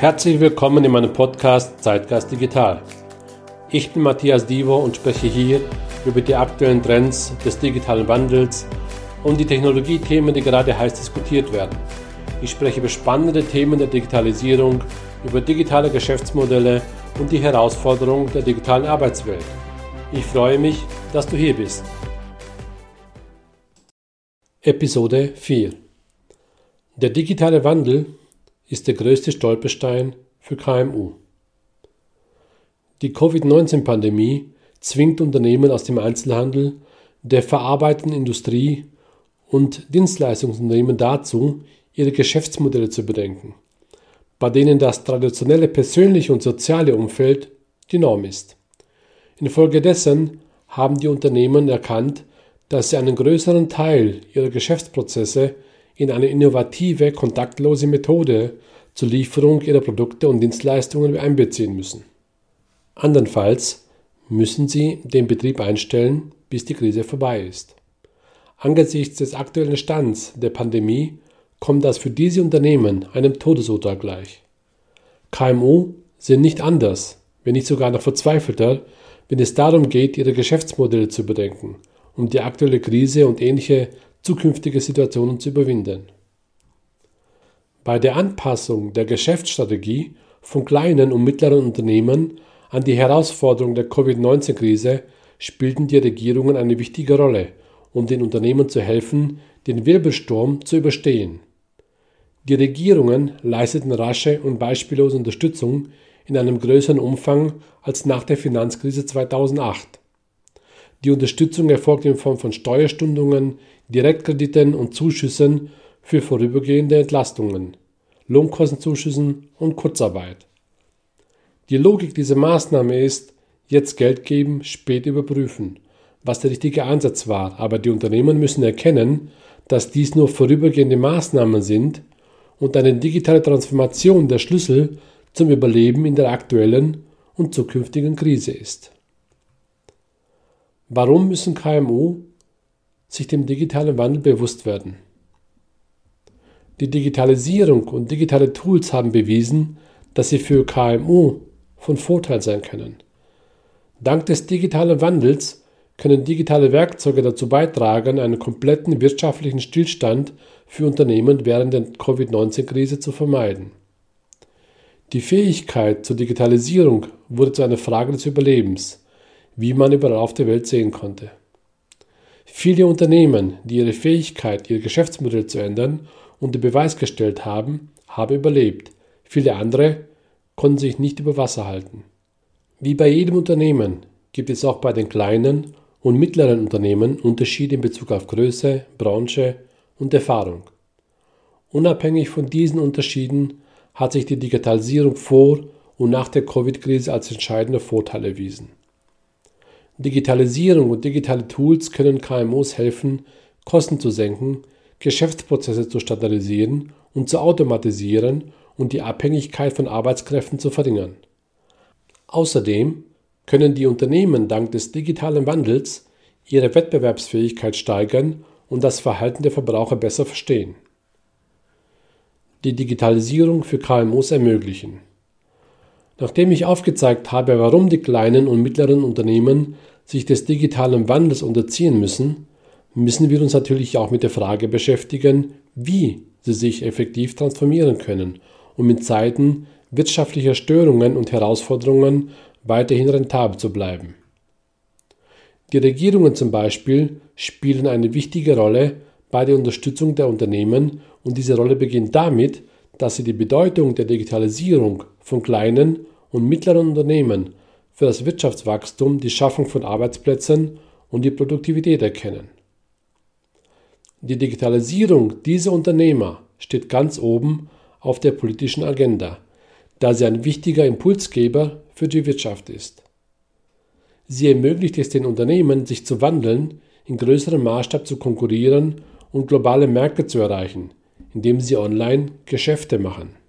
Herzlich willkommen in meinem Podcast Zeitgeist Digital. Ich bin Matthias Divo und spreche hier über die aktuellen Trends des digitalen Wandels und die Technologiethemen, die gerade heiß diskutiert werden. Ich spreche über spannende Themen der Digitalisierung, über digitale Geschäftsmodelle und die Herausforderungen der digitalen Arbeitswelt. Ich freue mich, dass du hier bist. Episode 4 Der digitale Wandel ist der größte Stolperstein für KMU. Die Covid-19-Pandemie zwingt Unternehmen aus dem Einzelhandel, der verarbeitenden Industrie und Dienstleistungsunternehmen dazu, ihre Geschäftsmodelle zu bedenken, bei denen das traditionelle persönliche und soziale Umfeld die Norm ist. Infolgedessen haben die Unternehmen erkannt, dass sie einen größeren Teil ihrer Geschäftsprozesse in eine innovative, kontaktlose Methode zur Lieferung ihrer Produkte und Dienstleistungen einbeziehen müssen. Andernfalls müssen sie den Betrieb einstellen, bis die Krise vorbei ist. Angesichts des aktuellen Stands der Pandemie kommt das für diese Unternehmen einem Todesurteil gleich. KMU sind nicht anders, wenn nicht sogar noch verzweifelter, wenn es darum geht, ihre Geschäftsmodelle zu bedenken, um die aktuelle Krise und ähnliche zukünftige Situationen zu überwinden. Bei der Anpassung der Geschäftsstrategie von kleinen und mittleren Unternehmen an die Herausforderungen der Covid-19-Krise spielten die Regierungen eine wichtige Rolle, um den Unternehmen zu helfen, den Wirbelsturm zu überstehen. Die Regierungen leisteten rasche und beispiellose Unterstützung in einem größeren Umfang als nach der Finanzkrise 2008. Die Unterstützung erfolgte in Form von Steuerstundungen, Direktkrediten und Zuschüssen für vorübergehende Entlastungen, Lohnkostenzuschüssen und Kurzarbeit. Die Logik dieser Maßnahme ist, jetzt Geld geben, spät überprüfen, was der richtige Ansatz war, aber die Unternehmen müssen erkennen, dass dies nur vorübergehende Maßnahmen sind und eine digitale Transformation der Schlüssel zum Überleben in der aktuellen und zukünftigen Krise ist. Warum müssen KMU sich dem digitalen Wandel bewusst werden? Die Digitalisierung und digitale Tools haben bewiesen, dass sie für KMU von Vorteil sein können. Dank des digitalen Wandels können digitale Werkzeuge dazu beitragen, einen kompletten wirtschaftlichen Stillstand für Unternehmen während der Covid-19-Krise zu vermeiden. Die Fähigkeit zur Digitalisierung wurde zu einer Frage des Überlebens wie man überall auf der Welt sehen konnte. Viele Unternehmen, die ihre Fähigkeit, ihr Geschäftsmodell zu ändern, unter Beweis gestellt haben, haben überlebt. Viele andere konnten sich nicht über Wasser halten. Wie bei jedem Unternehmen gibt es auch bei den kleinen und mittleren Unternehmen Unterschiede in Bezug auf Größe, Branche und Erfahrung. Unabhängig von diesen Unterschieden hat sich die Digitalisierung vor und nach der Covid-Krise als entscheidender Vorteil erwiesen. Digitalisierung und digitale Tools können KMUs helfen, Kosten zu senken, Geschäftsprozesse zu standardisieren und zu automatisieren und die Abhängigkeit von Arbeitskräften zu verringern. Außerdem können die Unternehmen dank des digitalen Wandels ihre Wettbewerbsfähigkeit steigern und das Verhalten der Verbraucher besser verstehen. Die Digitalisierung für KMUs ermöglichen. Nachdem ich aufgezeigt habe, warum die kleinen und mittleren Unternehmen sich des digitalen Wandels unterziehen müssen, müssen wir uns natürlich auch mit der Frage beschäftigen, wie sie sich effektiv transformieren können, um in Zeiten wirtschaftlicher Störungen und Herausforderungen weiterhin rentabel zu bleiben. Die Regierungen zum Beispiel spielen eine wichtige Rolle bei der Unterstützung der Unternehmen und diese Rolle beginnt damit, dass sie die Bedeutung der Digitalisierung von kleinen und mittleren Unternehmen für das Wirtschaftswachstum, die Schaffung von Arbeitsplätzen und die Produktivität erkennen. Die Digitalisierung dieser Unternehmer steht ganz oben auf der politischen Agenda, da sie ein wichtiger Impulsgeber für die Wirtschaft ist. Sie ermöglicht es den Unternehmen, sich zu wandeln, in größerem Maßstab zu konkurrieren und globale Märkte zu erreichen, indem sie online Geschäfte machen.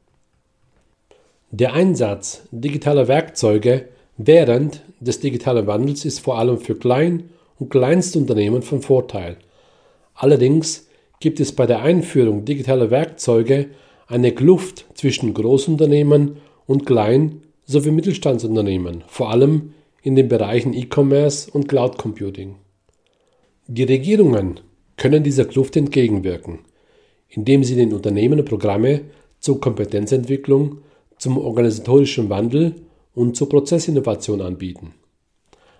Der Einsatz digitaler Werkzeuge während des digitalen Wandels ist vor allem für Klein- und Kleinstunternehmen von Vorteil. Allerdings gibt es bei der Einführung digitaler Werkzeuge eine Kluft zwischen Großunternehmen und Klein- sowie Mittelstandsunternehmen, vor allem in den Bereichen E-Commerce und Cloud Computing. Die Regierungen können dieser Kluft entgegenwirken, indem sie den Unternehmen Programme zur Kompetenzentwicklung, zum organisatorischen Wandel und zur Prozessinnovation anbieten.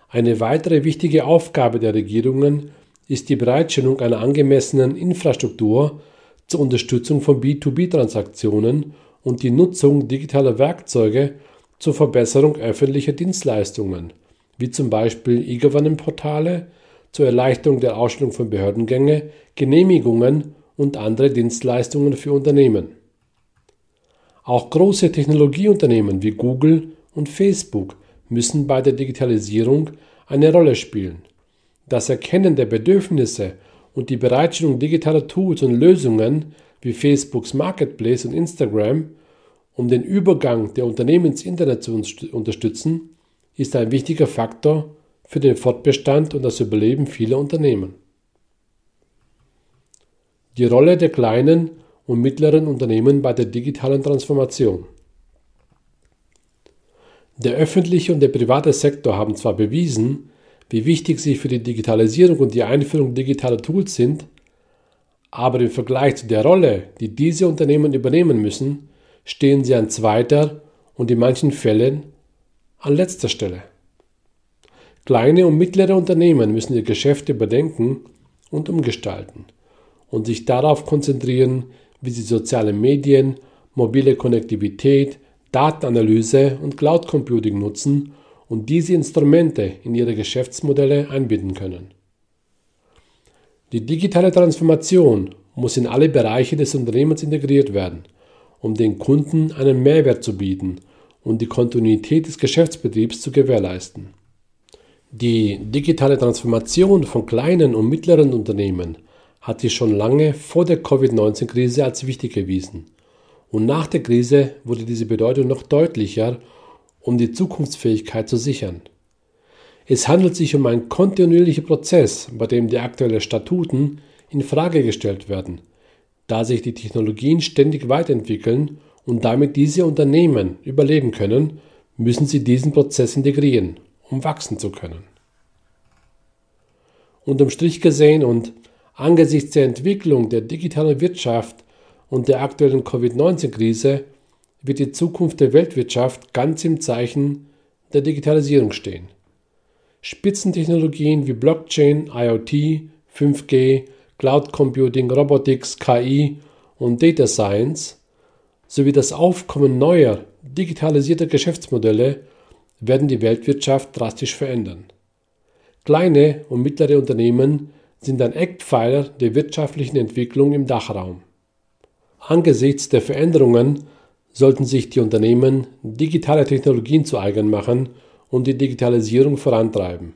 Eine weitere wichtige Aufgabe der Regierungen ist die Bereitstellung einer angemessenen Infrastruktur zur Unterstützung von B2B-Transaktionen und die Nutzung digitaler Werkzeuge zur Verbesserung öffentlicher Dienstleistungen, wie zum Beispiel E-Government-Portale, zur Erleichterung der Ausstellung von Behördengänge, Genehmigungen und andere Dienstleistungen für Unternehmen. Auch große Technologieunternehmen wie Google und Facebook müssen bei der Digitalisierung eine Rolle spielen. Das Erkennen der Bedürfnisse und die Bereitstellung digitaler Tools und Lösungen wie Facebooks Marketplace und Instagram, um den Übergang der Unternehmen ins Internet zu unterstützen, ist ein wichtiger Faktor für den Fortbestand und das Überleben vieler Unternehmen. Die Rolle der kleinen und mittleren Unternehmen bei der digitalen Transformation. Der öffentliche und der private Sektor haben zwar bewiesen, wie wichtig sie für die Digitalisierung und die Einführung digitaler Tools sind, aber im Vergleich zu der Rolle, die diese Unternehmen übernehmen müssen, stehen sie an zweiter und in manchen Fällen an letzter Stelle. Kleine und mittlere Unternehmen müssen ihr Geschäft überdenken und umgestalten und sich darauf konzentrieren, wie sie soziale Medien, mobile Konnektivität, Datenanalyse und Cloud Computing nutzen und diese Instrumente in ihre Geschäftsmodelle einbinden können. Die digitale Transformation muss in alle Bereiche des Unternehmens integriert werden, um den Kunden einen Mehrwert zu bieten und die Kontinuität des Geschäftsbetriebs zu gewährleisten. Die digitale Transformation von kleinen und mittleren Unternehmen hat sich schon lange vor der Covid-19-Krise als wichtig erwiesen. Und nach der Krise wurde diese Bedeutung noch deutlicher um die Zukunftsfähigkeit zu sichern. Es handelt sich um einen kontinuierlichen Prozess, bei dem die aktuellen Statuten in Frage gestellt werden, da sich die Technologien ständig weiterentwickeln und damit diese Unternehmen überleben können, müssen sie diesen Prozess integrieren, um wachsen zu können. Unterm Strich gesehen und angesichts der Entwicklung der digitalen Wirtschaft und der aktuellen Covid-19-Krise wird die Zukunft der Weltwirtschaft ganz im Zeichen der Digitalisierung stehen. Spitzentechnologien wie Blockchain, IoT, 5G, Cloud Computing, Robotics, KI und Data Science sowie das Aufkommen neuer, digitalisierter Geschäftsmodelle werden die Weltwirtschaft drastisch verändern. Kleine und mittlere Unternehmen sind ein Eckpfeiler der wirtschaftlichen Entwicklung im Dachraum. Angesichts der Veränderungen sollten sich die Unternehmen digitale Technologien zu eigen machen und die Digitalisierung vorantreiben.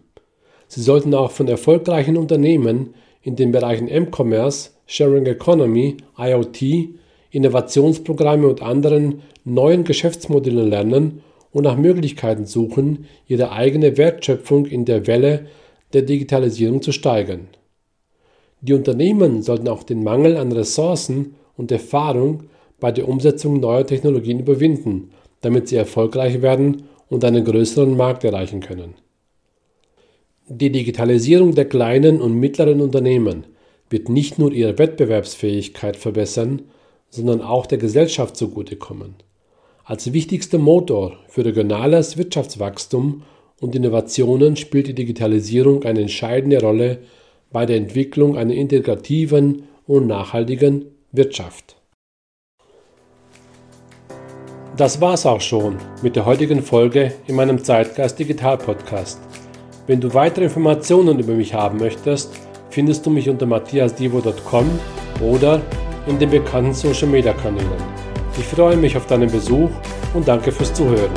Sie sollten auch von erfolgreichen Unternehmen in den Bereichen M-Commerce, Sharing Economy, IoT, Innovationsprogramme und anderen neuen Geschäftsmodellen lernen und nach Möglichkeiten suchen, ihre eigene Wertschöpfung in der Welle der Digitalisierung zu steigern. Die Unternehmen sollten auch den Mangel an Ressourcen und Erfahrung bei der Umsetzung neuer Technologien überwinden, damit sie erfolgreich werden und einen größeren Markt erreichen können. Die Digitalisierung der kleinen und mittleren Unternehmen wird nicht nur ihre Wettbewerbsfähigkeit verbessern, sondern auch der Gesellschaft zugutekommen. Als wichtigster Motor für regionales Wirtschaftswachstum und Innovationen spielt die Digitalisierung eine entscheidende Rolle bei der Entwicklung einer integrativen und nachhaltigen Wirtschaft. Das war's auch schon mit der heutigen Folge in meinem Zeitgeist Digital Podcast. Wenn du weitere Informationen über mich haben möchtest, findest du mich unter matthiasdivo.com oder in den bekannten Social Media Kanälen. Ich freue mich auf deinen Besuch und danke fürs Zuhören.